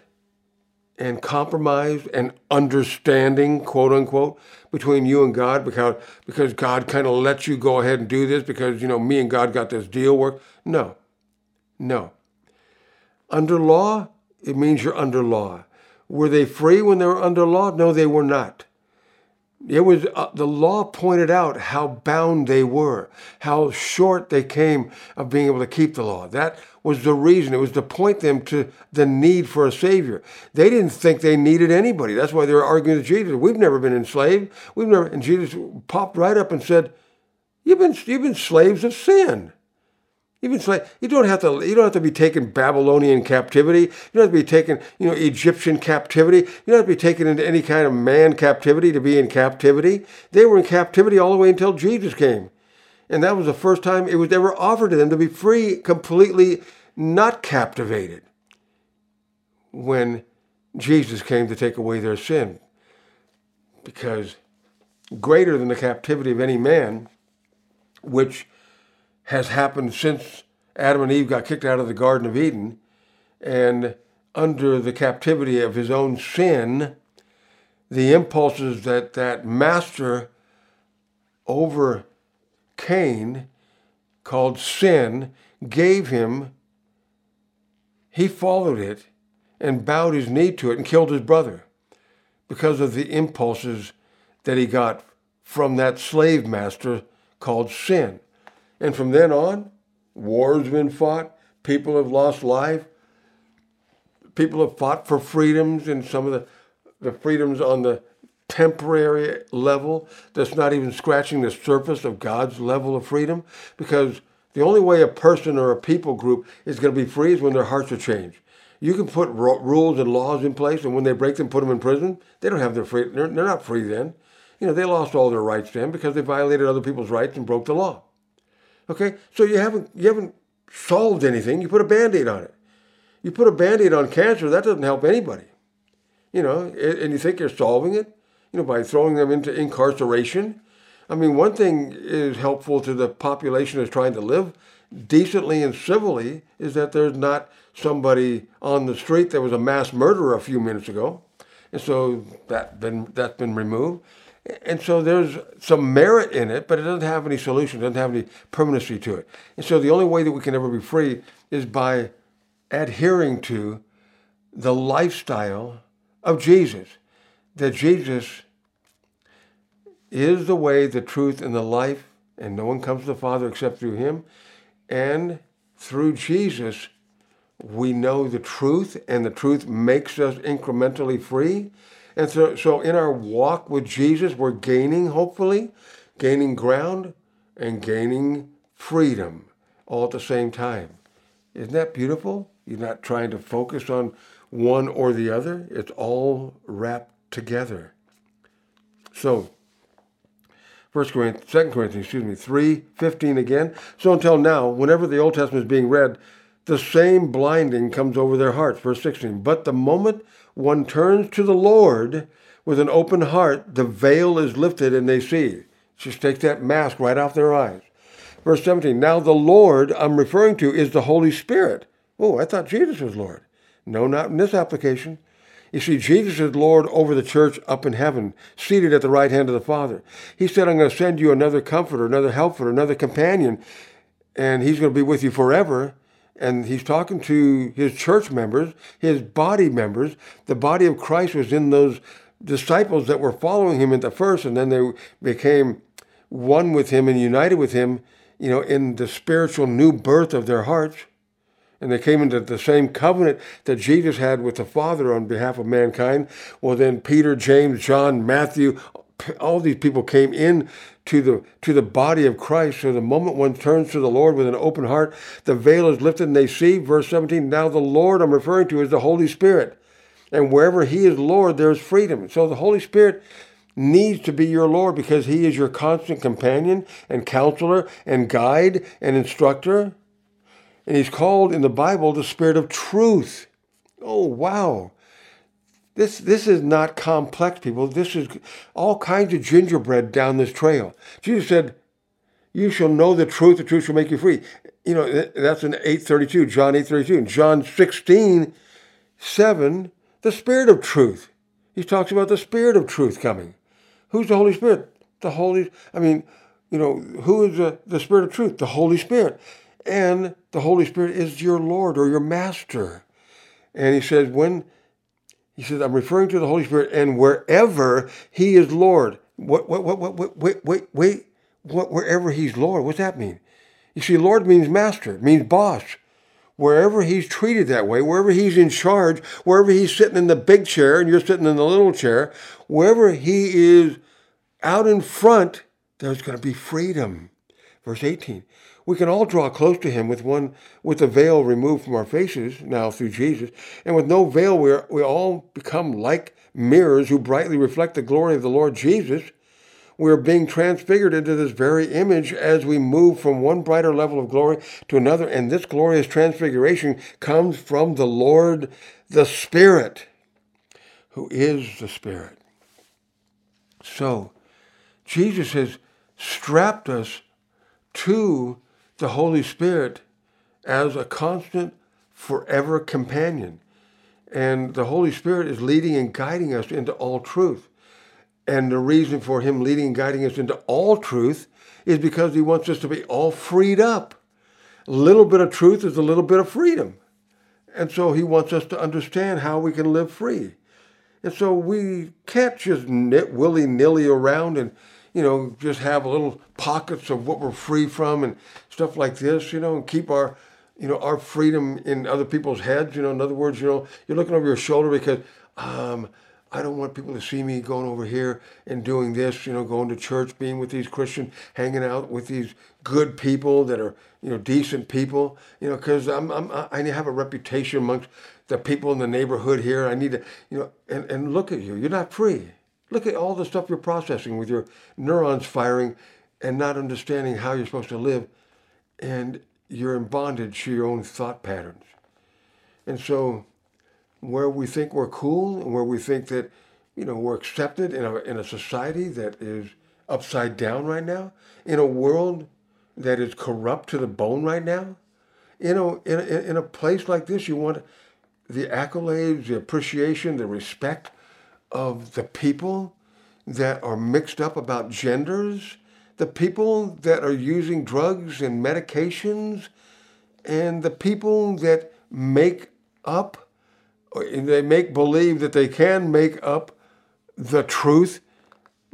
and compromise and understanding, quote unquote, between you and God because because God kind of lets you go ahead and do this because you know me and God got this deal work. No, no. Under law, it means you're under law. Were they free when they were under law? No, they were not. It was uh, the law pointed out how bound they were, how short they came of being able to keep the law. That was the reason. It was to point them to the need for a savior. They didn't think they needed anybody. That's why they were arguing with Jesus. We've never been enslaved. We've never. And Jesus popped right up and said, "You've been you've been slaves of sin." Even you don't have to. You don't have to be taken Babylonian captivity. You don't have to be taken, you know, Egyptian captivity. You don't have to be taken into any kind of man captivity to be in captivity. They were in captivity all the way until Jesus came, and that was the first time it was ever offered to them to be free, completely not captivated. When Jesus came to take away their sin, because greater than the captivity of any man, which has happened since Adam and Eve got kicked out of the Garden of Eden and under the captivity of his own sin, the impulses that that master over Cain called sin gave him, he followed it and bowed his knee to it and killed his brother because of the impulses that he got from that slave master called sin. And from then on, wars been fought, people have lost life, people have fought for freedoms and some of the, the freedoms on the temporary level that's not even scratching the surface of God's level of freedom because the only way a person or a people group is going to be free is when their hearts are changed. You can put rules and laws in place, and when they break them, put them in prison. They don't have their free. They're, they're not free then. You know, they lost all their rights then because they violated other people's rights and broke the law. Okay, so you haven't you haven't solved anything. You put a band-aid on it. You put a band-aid on cancer, that doesn't help anybody. You know, and you think you're solving it, you know, by throwing them into incarceration. I mean, one thing is helpful to the population that's trying to live decently and civilly is that there's not somebody on the street that was a mass murderer a few minutes ago. And so that been that's been removed. And so there's some merit in it, but it doesn't have any solution, doesn't have any permanency to it. And so the only way that we can ever be free is by adhering to the lifestyle of Jesus. That Jesus is the way, the truth, and the life, and no one comes to the Father except through him. And through Jesus, we know the truth, and the truth makes us incrementally free. And so, so in our walk with Jesus, we're gaining, hopefully, gaining ground and gaining freedom all at the same time. Isn't that beautiful? You're not trying to focus on one or the other. It's all wrapped together. So, First Corinthians, 2 Corinthians, excuse me, 3, 15 again. So until now, whenever the Old Testament is being read, the same blinding comes over their hearts. Verse 16. But the moment one turns to the Lord with an open heart, the veil is lifted and they see. Just take that mask right off their eyes. Verse 17. Now the Lord I'm referring to is the Holy Spirit. Oh, I thought Jesus was Lord. No, not in this application. You see, Jesus is Lord over the church up in heaven, seated at the right hand of the Father. He said, I'm going to send you another comforter, another helper, another companion, and he's going to be with you forever and he's talking to his church members, his body members. The body of Christ was in those disciples that were following him at the first, and then they became one with him and united with him, you know, in the spiritual new birth of their hearts. And they came into the same covenant that Jesus had with the Father on behalf of mankind. Well, then Peter, James, John, Matthew, all these people came in to the to the body of Christ. So the moment one turns to the Lord with an open heart, the veil is lifted and they see. Verse 17. Now the Lord I'm referring to is the Holy Spirit, and wherever He is Lord, there's freedom. So the Holy Spirit needs to be your Lord because He is your constant companion and counselor and guide and instructor. And He's called in the Bible the Spirit of Truth. Oh wow! This, this is not complex, people. This is all kinds of gingerbread down this trail. Jesus said, You shall know the truth, the truth shall make you free. You know, that's in 832, John 832. In John 16, 7, the Spirit of truth. He talks about the Spirit of truth coming. Who's the Holy Spirit? The Holy, I mean, you know, who is the, the Spirit of truth? The Holy Spirit. And the Holy Spirit is your Lord or your Master. And he says, when, he says, I'm referring to the Holy Spirit, and wherever he is Lord. What, what, what, what, wait, wait, wait, what, wherever he's Lord, what's that mean? You see, Lord means master, means boss. Wherever he's treated that way, wherever he's in charge, wherever he's sitting in the big chair and you're sitting in the little chair, wherever he is out in front, there's going to be freedom. Verse 18. We can all draw close to him with one with the veil removed from our faces now through Jesus, and with no veil we we all become like mirrors who brightly reflect the glory of the Lord Jesus. We are being transfigured into this very image as we move from one brighter level of glory to another, and this glorious transfiguration comes from the Lord, the Spirit, who is the Spirit. So, Jesus has strapped us to the Holy Spirit as a constant, forever companion. And the Holy Spirit is leading and guiding us into all truth. And the reason for Him leading and guiding us into all truth is because He wants us to be all freed up. A little bit of truth is a little bit of freedom. And so He wants us to understand how we can live free. And so we can't just knit willy nilly around and you know, just have little pockets of what we're free from and stuff like this, you know, and keep our, you know, our freedom in other people's heads. You know, in other words, you know, you're looking over your shoulder because um, I don't want people to see me going over here and doing this, you know, going to church, being with these Christians, hanging out with these good people that are, you know, decent people, you know, because I'm, I'm, I have a reputation amongst the people in the neighborhood here. I need to, you know, and, and look at you. You're not free. Look at all the stuff you're processing with your neurons firing and not understanding how you're supposed to live. And you're in bondage to your own thought patterns. And so, where we think we're cool and where we think that, you know, we're accepted in a, in a society that is upside down right now, in a world that is corrupt to the bone right now, you know, in, in, in a place like this, you want the accolades, the appreciation, the respect of the people that are mixed up about genders, the people that are using drugs and medications, and the people that make up, they make believe that they can make up the truth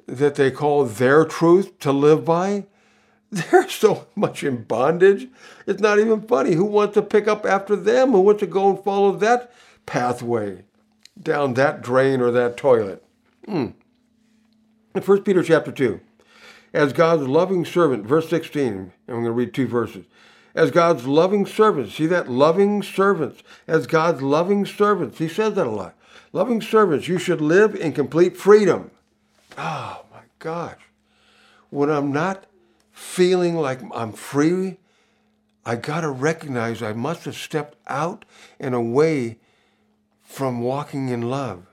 that they call their truth to live by. They're so much in bondage. It's not even funny. Who wants to pick up after them? Who wants to go and follow that pathway? Down that drain or that toilet. Hmm. In 1 Peter chapter 2, as God's loving servant, verse 16, and I'm going to read two verses. As God's loving servants, see that? Loving servants. As God's loving servants. He says that a lot. Loving servants, you should live in complete freedom. Oh my gosh. When I'm not feeling like I'm free, I got to recognize I must have stepped out and away from walking in love.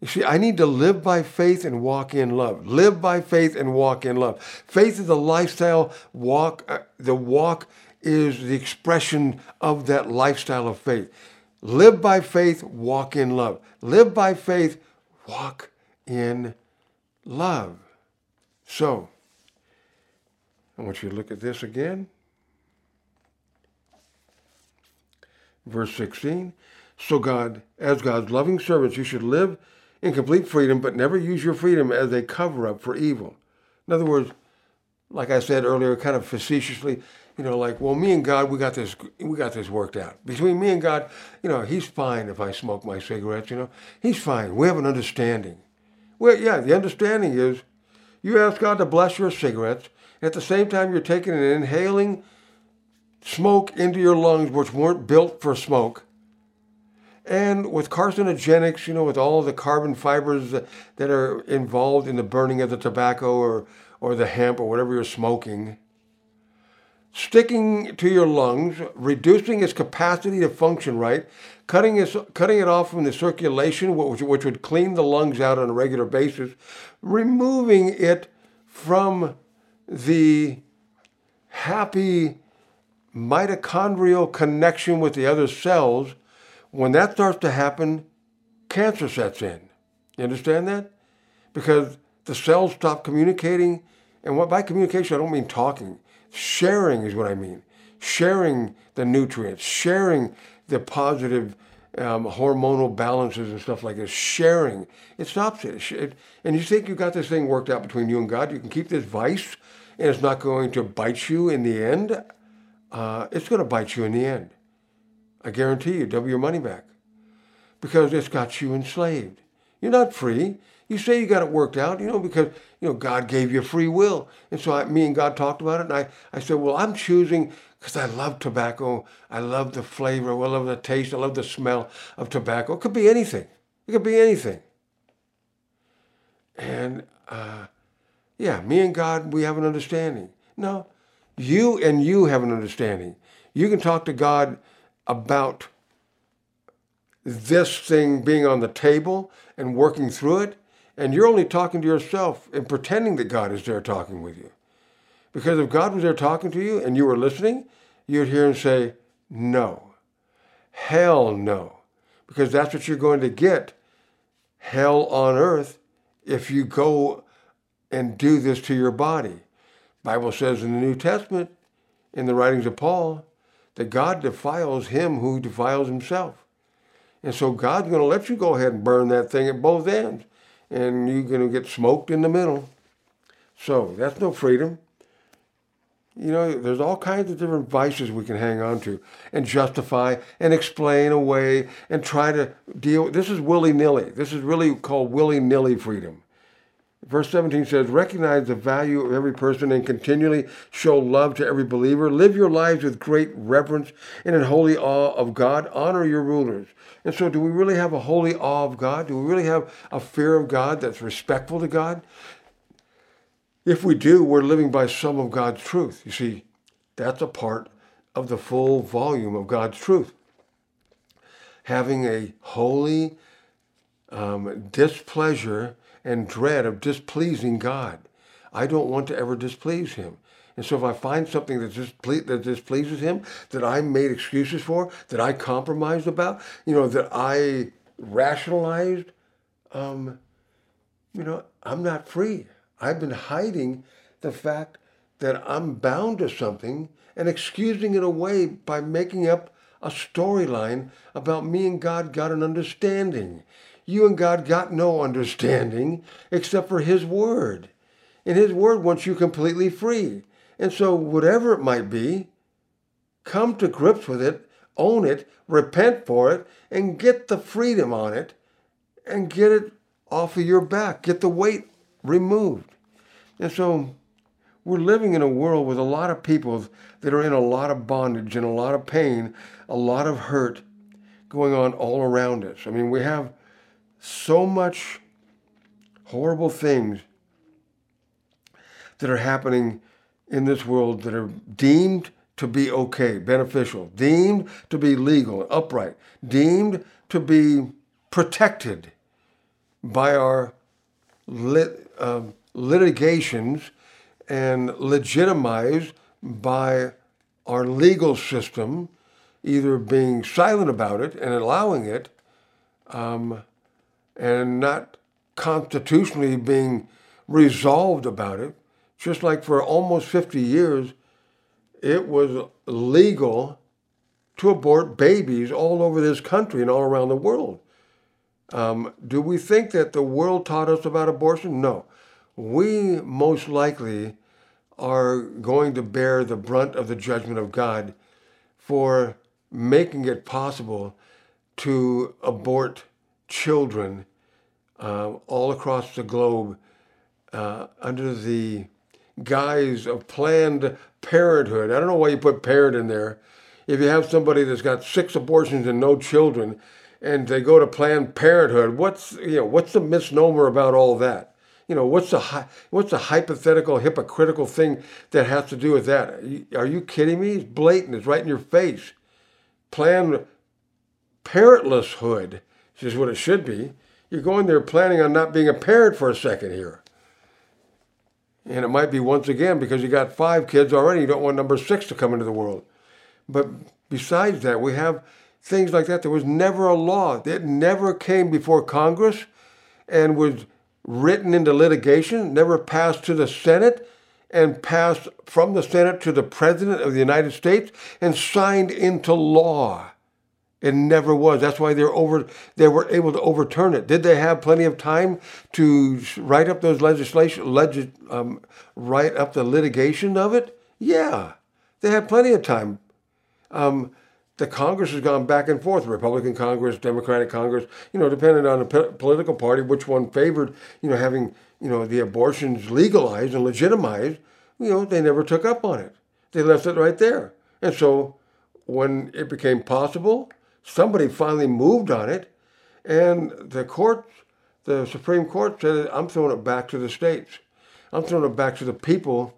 You see, I need to live by faith and walk in love. Live by faith and walk in love. Faith is a lifestyle. Walk, uh, the walk is the expression of that lifestyle of faith. Live by faith, walk in love. Live by faith, walk in love. So, I want you to look at this again. Verse 16. So, God, as God's loving servants, you should live in complete freedom, but never use your freedom as a cover up for evil. In other words, like I said earlier, kind of facetiously, you know, like, well, me and God, we got this, we got this worked out. Between me and God, you know, He's fine if I smoke my cigarettes. You know, He's fine. We have an understanding. Well, yeah, the understanding is, you ask God to bless your cigarettes. and At the same time, you're taking and inhaling smoke into your lungs, which weren't built for smoke and with carcinogenics, you know, with all the carbon fibers that are involved in the burning of the tobacco or, or the hemp or whatever you're smoking, sticking to your lungs, reducing its capacity to function right, cutting, its, cutting it off from the circulation, which, which would clean the lungs out on a regular basis, removing it from the happy mitochondrial connection with the other cells, when that starts to happen, cancer sets in. You understand that? Because the cells stop communicating. And what by communication, I don't mean talking. Sharing is what I mean. Sharing the nutrients, sharing the positive um, hormonal balances and stuff like this. Sharing. It stops it. it. And you think you got this thing worked out between you and God. You can keep this vice and it's not going to bite you in the end. Uh, it's going to bite you in the end. I guarantee you, double your money back. Because it's got you enslaved. You're not free. You say you got it worked out, you know, because, you know, God gave you free will. And so I, me and God talked about it, and I, I said, well, I'm choosing because I love tobacco. I love the flavor. I love the taste. I love the smell of tobacco. It could be anything. It could be anything. And, uh, yeah, me and God, we have an understanding. No, you and you have an understanding. You can talk to God about this thing being on the table and working through it, and you're only talking to yourself and pretending that God is there talking with you. Because if God was there talking to you and you were listening, you'd hear him say, No. Hell no. Because that's what you're going to get hell on earth if you go and do this to your body. Bible says in the New Testament, in the writings of Paul, that God defiles him who defiles himself. And so God's going to let you go ahead and burn that thing at both ends. And you're going to get smoked in the middle. So that's no freedom. You know, there's all kinds of different vices we can hang on to and justify and explain away and try to deal. This is willy nilly. This is really called willy nilly freedom. Verse 17 says, Recognize the value of every person and continually show love to every believer. Live your lives with great reverence and in holy awe of God. Honor your rulers. And so, do we really have a holy awe of God? Do we really have a fear of God that's respectful to God? If we do, we're living by some of God's truth. You see, that's a part of the full volume of God's truth. Having a holy um, displeasure and dread of displeasing God. I don't want to ever displease him. And so if I find something that, disple- that displeases him, that I made excuses for, that I compromised about, you know, that I rationalized, um, you know, I'm not free. I've been hiding the fact that I'm bound to something and excusing it away by making up a storyline about me and God got an understanding. You and God got no understanding except for His Word. And His Word wants you completely free. And so, whatever it might be, come to grips with it, own it, repent for it, and get the freedom on it and get it off of your back. Get the weight removed. And so, we're living in a world with a lot of people that are in a lot of bondage and a lot of pain, a lot of hurt going on all around us. I mean, we have so much horrible things that are happening in this world that are deemed to be okay, beneficial, deemed to be legal, upright, deemed to be protected by our lit, uh, litigations and legitimized by our legal system, either being silent about it and allowing it, um, and not constitutionally being resolved about it. Just like for almost 50 years, it was legal to abort babies all over this country and all around the world. Um, do we think that the world taught us about abortion? No. We most likely are going to bear the brunt of the judgment of God for making it possible to abort children uh, all across the globe uh, under the guise of Planned Parenthood. I don't know why you put parent in there. If you have somebody that's got six abortions and no children, and they go to Planned Parenthood, what's you know what's the misnomer about all that? You know what's the what's the hypothetical hypocritical thing that has to do with that? Are you, are you kidding me? It's blatant. It's right in your face. Planned parentlesshood is what it should be. You're going there planning on not being a parent for a second here. And it might be once again because you got five kids already, you don't want number six to come into the world. But besides that, we have things like that. There was never a law. It never came before Congress and was written into litigation, never passed to the Senate and passed from the Senate to the President of the United States and signed into law. It never was. That's why they're over. They were able to overturn it. Did they have plenty of time to write up those legislation, legis, um, write up the litigation of it? Yeah, they had plenty of time. Um, the Congress has gone back and forth, Republican Congress, Democratic Congress, you know, depending on the political party, which one favored, you know, having, you know, the abortions legalized and legitimized, you know, they never took up on it. They left it right there. And so when it became possible, somebody finally moved on it, and the court, the Supreme Court said, I'm throwing it back to the states. I'm throwing it back to the people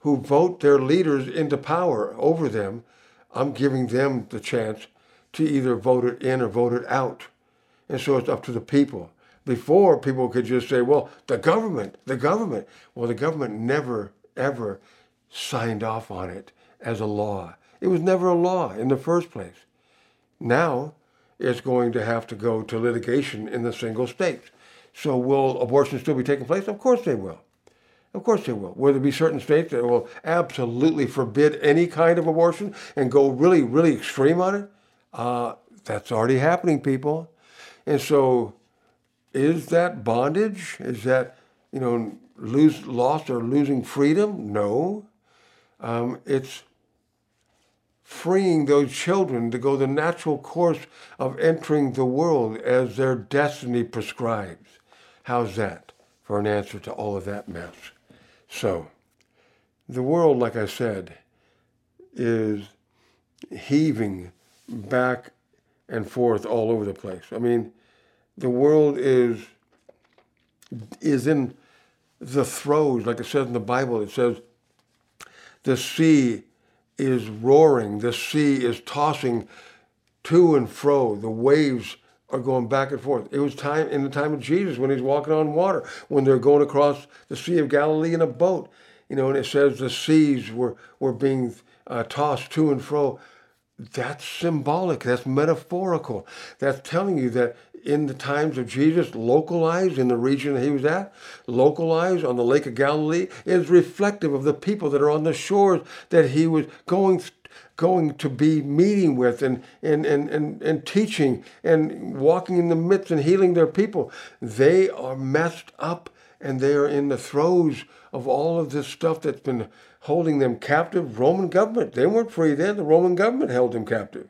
who vote their leaders into power over them I'm giving them the chance to either vote it in or vote it out. And so it's up to the people. Before, people could just say, well, the government, the government. Well, the government never, ever signed off on it as a law. It was never a law in the first place. Now, it's going to have to go to litigation in the single states. So will abortion still be taking place? Of course they will. Of course they will. Will there be certain states that will absolutely forbid any kind of abortion and go really, really extreme on it? Uh, that's already happening, people. And so, is that bondage? Is that, you know, lose, loss or losing freedom? No. Um, it's freeing those children to go the natural course of entering the world as their destiny prescribes. How's that for an answer to all of that mess? So, the world, like I said, is heaving back and forth all over the place. I mean, the world is is in the throes, like it says in the Bible. It says the sea is roaring, the sea is tossing to and fro, the waves are going back and forth. It was time in the time of Jesus when he's walking on water, when they're going across the Sea of Galilee in a boat. You know, and it says the seas were, were being uh, tossed to and fro. That's symbolic. That's metaphorical. That's telling you that in the times of Jesus, localized in the region he was at, localized on the Lake of Galilee, is reflective of the people that are on the shores that he was going going to be meeting with and, and, and, and, and teaching and walking in the midst and healing their people. They are messed up and they are in the throes of all of this stuff that's been holding them captive. Roman government, they weren't free then. The Roman government held them captive.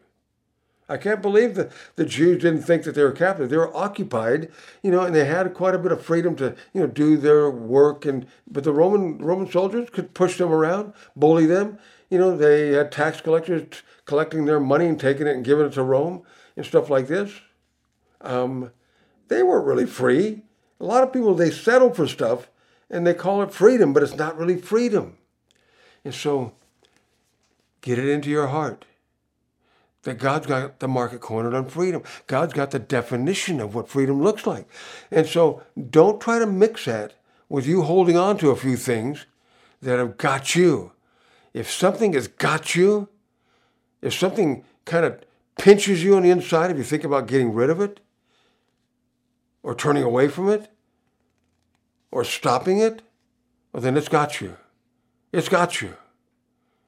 I can't believe that the Jews didn't think that they were captive. They were occupied, you know, and they had quite a bit of freedom to, you know, do their work. And but the Roman Roman soldiers could push them around, bully them, you know, they had tax collectors collecting their money and taking it and giving it to Rome and stuff like this. Um, they weren't really free. A lot of people, they settle for stuff and they call it freedom, but it's not really freedom. And so get it into your heart that God's got the market cornered on freedom. God's got the definition of what freedom looks like. And so don't try to mix that with you holding on to a few things that have got you if something has got you, if something kind of pinches you on the inside, if you think about getting rid of it, or turning away from it, or stopping it, well, then it's got you. It's got you.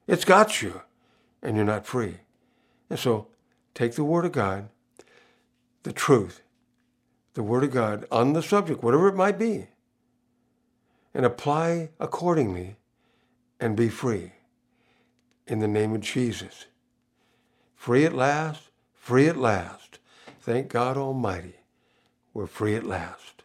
It's got you. And you're not free. And so take the Word of God, the truth, the Word of God on the subject, whatever it might be, and apply accordingly and be free in the name of Jesus. Free at last, free at last. Thank God Almighty, we're free at last.